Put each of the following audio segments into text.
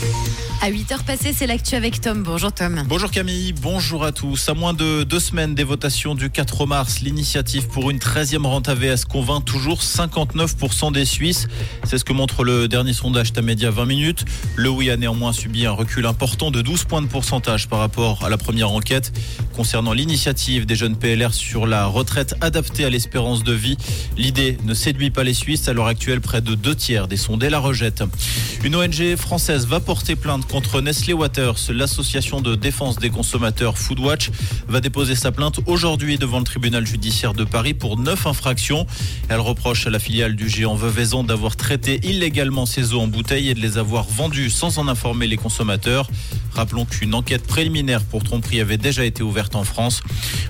Thank you. À 8h passées, c'est l'actu avec Tom. Bonjour Tom. Bonjour Camille, bonjour à tous. À moins de deux semaines des votations du 4 mars, l'initiative pour une 13e rente AVS convainc toujours 59% des Suisses. C'est ce que montre le dernier sondage Tamedia 20 minutes. Le oui a néanmoins subi un recul important de 12 points de pourcentage par rapport à la première enquête. Concernant l'initiative des jeunes PLR sur la retraite adaptée à l'espérance de vie, l'idée ne séduit pas les Suisses. À l'heure actuelle, près de deux tiers des sondés la rejettent. Une ONG française va porter plainte contre Nestlé Waters. L'association de défense des consommateurs Foodwatch va déposer sa plainte aujourd'hui devant le tribunal judiciaire de Paris pour neuf infractions. Elle reproche à la filiale du géant Veuvaison d'avoir traité illégalement ses eaux en bouteille et de les avoir vendues sans en informer les consommateurs. Rappelons qu'une enquête préliminaire pour tromperie avait déjà été ouverte en France.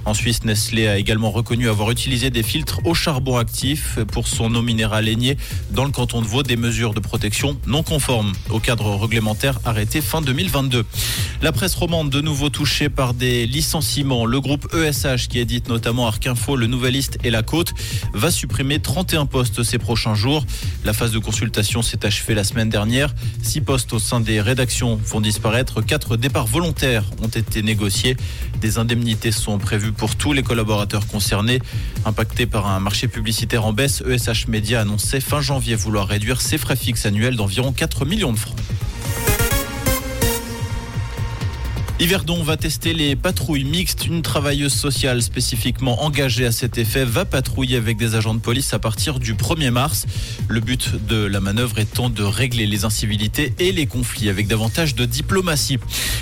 En Suisse, Nestlé a également reconnu avoir utilisé des filtres au charbon actif pour son eau minérale aigné dans le canton de Vaud, des mesures de protection non conformes au cadre réglementaire arrêté fin 2022. La presse romande de nouveau touchée par des licenciements. Le groupe ESH qui édite notamment Arc Info, Le Nouvelliste et La Côte va supprimer 31 postes ces prochains jours. La phase de consultation s'est achevée la semaine dernière. Six postes au sein des rédactions vont disparaître. Quatre départs volontaires ont été négociés. Des indemnités sont prévues pour tous les collaborateurs concernés. Impacté par un marché publicitaire en baisse, ESH Media annonçait fin janvier vouloir réduire ses frais fixes annuels d'environ 4 millions de francs. Yverdon va tester les patrouilles mixtes. Une travailleuse sociale spécifiquement engagée à cet effet va patrouiller avec des agents de police à partir du 1er mars. Le but de la manœuvre étant de régler les incivilités et les conflits avec davantage de diplomatie.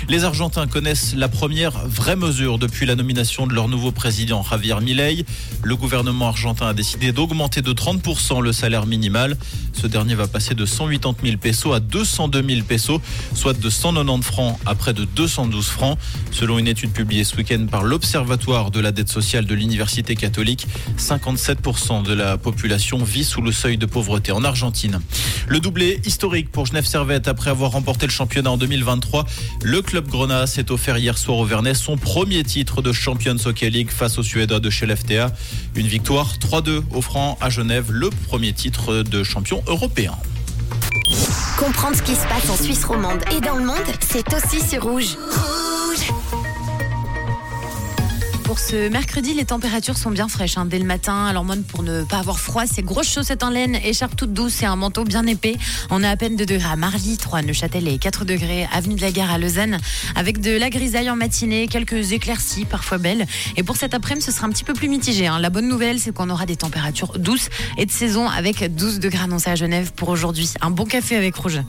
Les Argentins connaissent la première vraie mesure depuis la nomination de leur nouveau président Javier Milei. Le gouvernement argentin a décidé d'augmenter de 30% le salaire minimal. Ce dernier va passer de 180 000 pesos à 202 000 pesos, soit de 190 francs à près de 212 francs. Selon une étude publiée ce week-end par l'Observatoire de la dette sociale de l'Université catholique, 57% de la population vit sous le seuil de pauvreté en Argentine. Le doublé historique pour Genève Servette après avoir remporté le championnat en 2023. Le club Grenat s'est offert hier soir au Vernet son premier titre de Champions Hockey League face aux Suédois de chez l'FTA. Une victoire 3-2 offrant à Genève le premier titre de champion européen. Comprendre ce qui se passe en Suisse romande et dans le monde, c'est aussi sur Rouge. Pour ce mercredi, les températures sont bien fraîches hein, dès le matin. Alors, moi, pour ne pas avoir froid, c'est grosses chaussettes en laine, écharpe toute douce et un manteau bien épais. On a à peine 2 degrés à Marly, 3 à Neuchâtel et 4 degrés avenue de la Gare à Lausanne, avec de la grisaille en matinée, quelques éclaircies parfois belles. Et pour cet après-midi, ce sera un petit peu plus mitigé. hein. La bonne nouvelle, c'est qu'on aura des températures douces et de saison avec 12 degrés annoncés à Genève pour aujourd'hui. Un bon café avec Rouge.